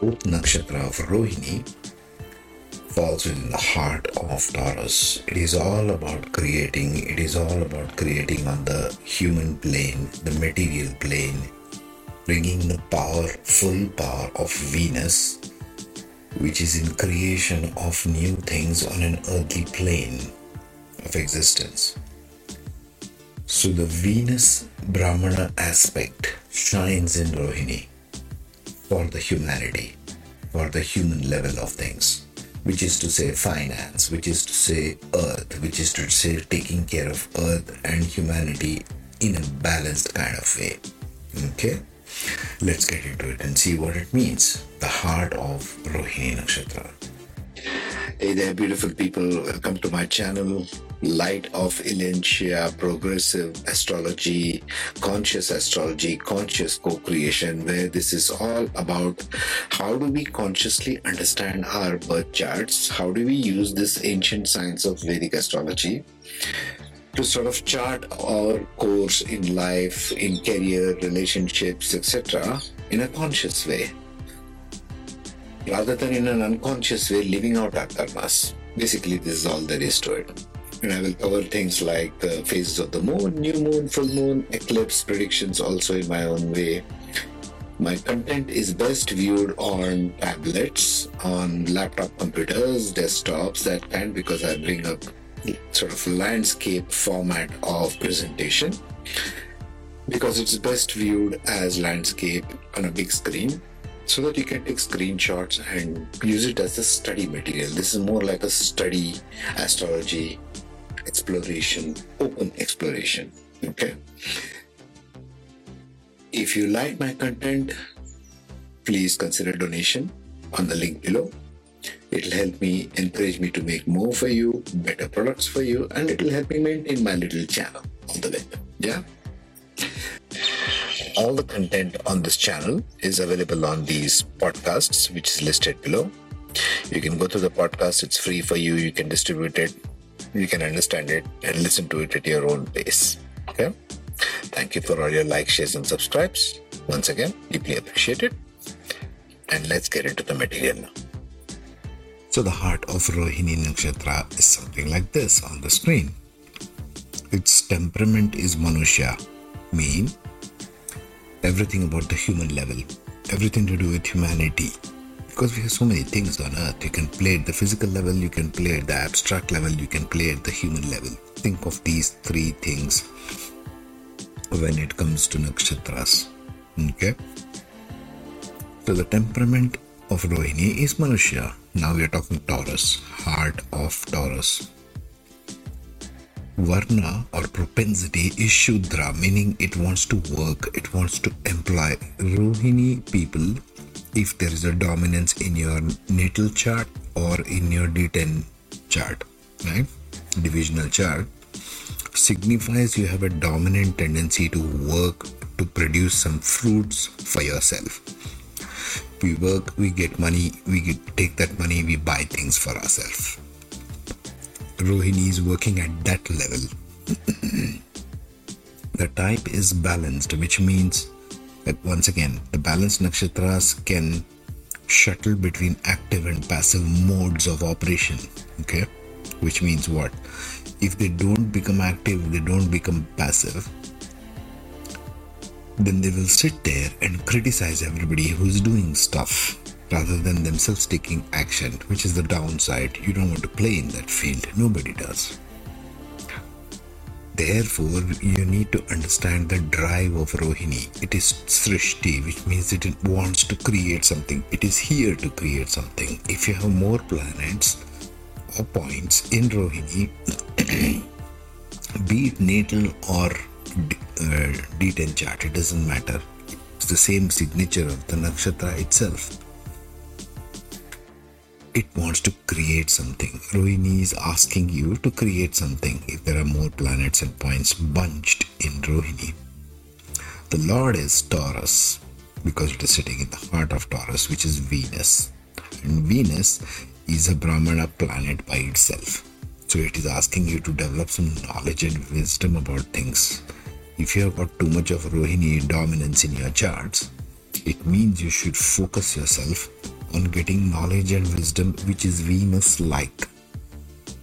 nakshatra of Rohini falls within the heart of Taurus. It is all about creating, it is all about creating on the human plane, the material plane, bringing the power, full power of Venus, which is in creation of new things on an earthly plane of existence. So the Venus Brahmana aspect shines in Rohini for the humanity, for the human level of things, which is to say finance, which is to say earth, which is to say taking care of earth and humanity in a balanced kind of way. Okay? Let's get into it and see what it means. The heart of Rohini Nakshatra. Hey there, beautiful people. Welcome to my channel, Light of Ilentia Progressive Astrology, Conscious Astrology, Conscious Co Creation, where this is all about how do we consciously understand our birth charts? How do we use this ancient science of Vedic astrology? to sort of chart our course in life, in career, relationships, etc., in a conscious way, rather than in an unconscious way, living out our karmas. Basically, this is all there is to it. And I will cover things like the phases of the moon, new moon, full moon, eclipse predictions also in my own way. My content is best viewed on tablets, on laptop computers, desktops, that kind, because I bring up sort of landscape format of presentation because it's best viewed as landscape on a big screen so that you can take screenshots and use it as a study material. This is more like a study astrology exploration, open exploration. Okay. If you like my content, please consider donation on the link below. It'll help me encourage me to make more for you, better products for you, and it'll help me maintain my little channel on the web. Yeah. All the content on this channel is available on these podcasts, which is listed below. You can go to the podcast, it's free for you. You can distribute it, you can understand it, and listen to it at your own pace. Okay. Thank you for all your likes, shares, and subscribes. Once again, deeply appreciated. And let's get into the material now. So the heart of Rohini Nakshatra is something like this on the screen. Its temperament is Manusya, mean everything about the human level, everything to do with humanity. Because we have so many things on earth, you can play at the physical level, you can play at the abstract level, you can play at the human level. Think of these three things when it comes to nakshatras. Okay? So the temperament of Rohini is Manusya. Now we are talking Taurus, heart of Taurus. Varna or propensity is Shudra, meaning it wants to work, it wants to employ. Rohini people, if there is a dominance in your natal chart or in your D10 chart, right? Divisional chart, signifies you have a dominant tendency to work to produce some fruits for yourself. We work, we get money, we take that money, we buy things for ourselves. Rohini is working at that level. the type is balanced, which means that once again, the balanced nakshatras can shuttle between active and passive modes of operation. Okay, which means what? If they don't become active, they don't become passive, then they will sit there and criticize everybody who's doing stuff rather than themselves taking action, which is the downside. You don't want to play in that field, nobody does. Therefore, you need to understand the drive of Rohini. It is Srishti, which means it wants to create something. It is here to create something. If you have more planets or points in Rohini, be it natal or uh, D10 chart, it doesn't matter. It's the same signature of the nakshatra itself it wants to create something. Rohini is asking you to create something if there are more planets and points bunched in Rohini. The Lord is Taurus because it is sitting in the heart of Taurus, which is Venus. And Venus is a Brahmana planet by itself. So it is asking you to develop some knowledge and wisdom about things. If you have got too much of Rohini dominance in your charts, it means you should focus yourself on getting knowledge and wisdom which is Venus like.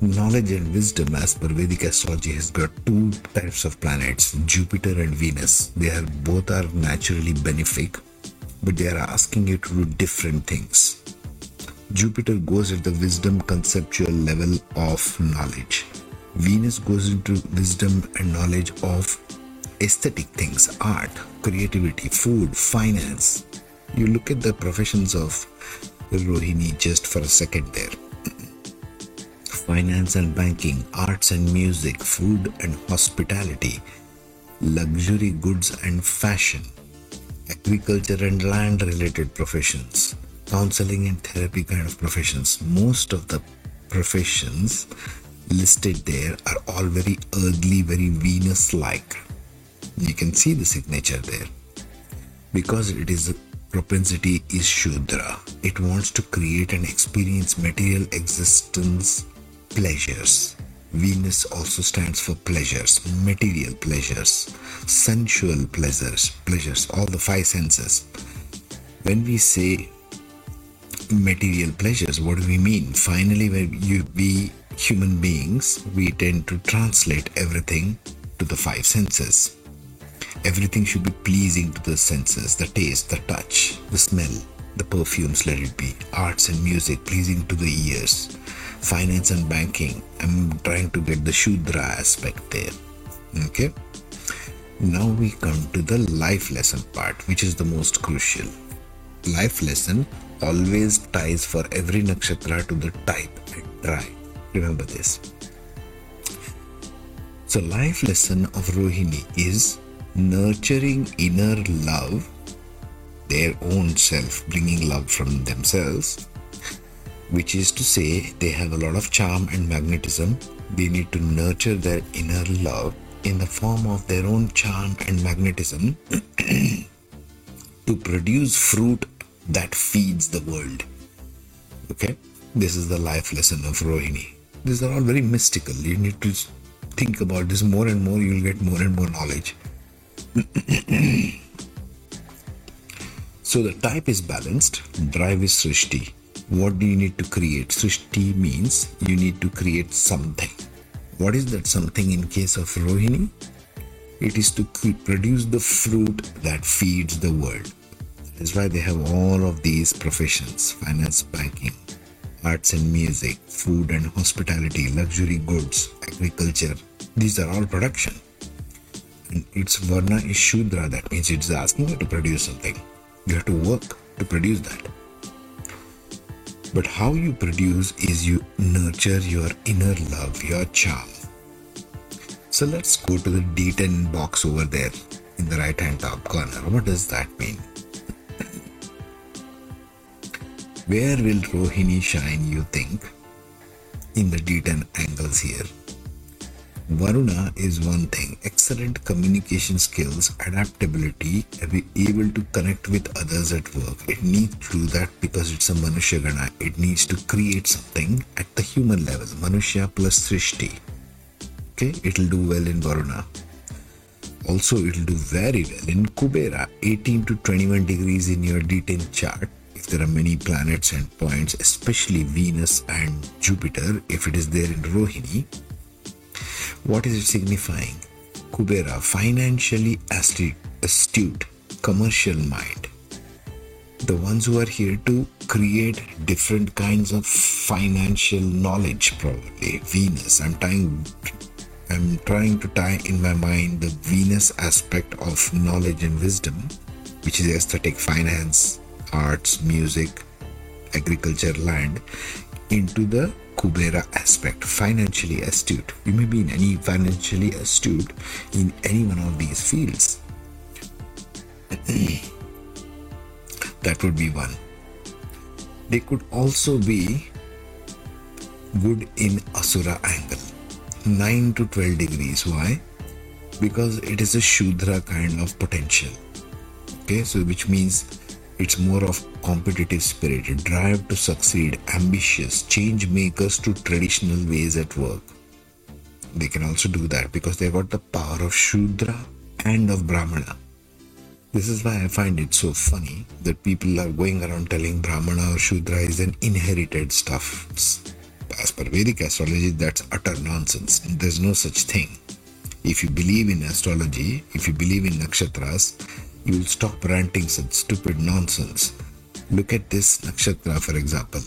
Knowledge and wisdom, as per Vedic astrology, has got two types of planets Jupiter and Venus. They are both are naturally benefic, but they are asking you to do different things. Jupiter goes at the wisdom conceptual level of knowledge. Venus goes into wisdom and knowledge of aesthetic things, art, creativity, food, finance. You look at the professions of Rohini just for a second there finance and banking, arts and music, food and hospitality, luxury goods and fashion, agriculture and land related professions, counseling and therapy kind of professions. Most of the professions listed there are all very earthly, very Venus like. You can see the signature there. Because it is propensity is Shudra. It wants to create and experience material existence pleasures. Venus also stands for pleasures, material pleasures, sensual pleasures, pleasures, all the five senses. When we say material pleasures, what do we mean? Finally, when you we human beings, we tend to translate everything to the five senses. Everything should be pleasing to the senses, the taste, the touch, the smell, the perfumes, let it be, arts and music pleasing to the ears, finance and banking. I'm trying to get the Shudra aspect there. Okay. Now we come to the life lesson part, which is the most crucial. Life lesson always ties for every nakshatra to the type and tribe. Remember this. So, life lesson of Rohini is nurturing inner love, their own self, bringing love from themselves, which is to say, they have a lot of charm and magnetism. They need to nurture their inner love in the form of their own charm and magnetism to produce fruit that feeds the world. Okay, this is the life lesson of Rohini. These are all very mystical. You need to think about this more and more, you'll get more and more knowledge. so the type is balanced, drive is Srishti. What do you need to create? Srishti means you need to create something. What is that something in case of Rohini? It is to produce the fruit that feeds the world. That is why they have all of these professions finance, banking, arts and music, food and hospitality, luxury goods, agriculture. These are all production. Its Varna is Shudra, that means it's asking you to produce something. You have to work to produce that. But how you produce is you nurture your inner love, your charm. So let's go to the D10 box over there in the right hand top corner. What does that mean? Where will Rohini shine, you think? In the D10 angles here. Varuna is one thing excellent communication skills, adaptability, be able to connect with others at work. It needs to do that because it's a Manushya. It needs to create something at the human level. Manushya plus Srishti. Okay, it'll do well in Varuna. Also, it'll do very well in Kubera, 18 to 21 degrees in your D10 chart. If there are many planets and points, especially Venus and Jupiter, if it is there in Rohini, what is it signifying? Kubera, financially astute, commercial mind. The ones who are here to create different kinds of financial knowledge, probably. Venus. I'm trying I'm trying to tie in my mind the Venus aspect of knowledge and wisdom, which is aesthetic, finance, arts, music, agriculture, land, into the Kubera aspect, financially astute. You may be any financially astute in any one of these fields. that would be one. They could also be good in Asura angle, 9 to 12 degrees. Why? Because it is a Shudra kind of potential. Okay, so which means it's more of competitive spirit, drive to succeed, ambitious, change makers to traditional ways at work. They can also do that because they got the power of Shudra and of Brahmana. This is why I find it so funny that people are going around telling Brahmana or Shudra is an inherited stuff. As per Vedic astrology, that's utter nonsense. There's no such thing. If you believe in astrology, if you believe in nakshatras, you will stop ranting such stupid nonsense. Look at this nakshatra, for example.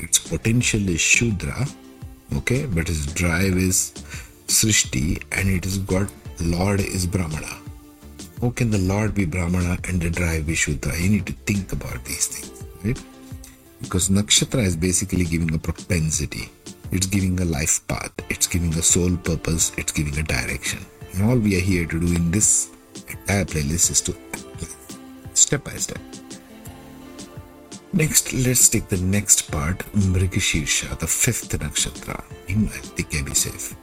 Its potential is Shudra, okay, but its drive is Srishti and it is got Lord is Brahmana. How can the Lord be Brahmana and the drive be Shudra? You need to think about these things, right? Because nakshatra is basically giving a propensity, it's giving a life path, it's giving a soul purpose, it's giving a direction. And all we are here to do in this entire playlist is to step by step. Next, let's take the next part, Mrigashirsha, the fifth nakshatra. In I be safe.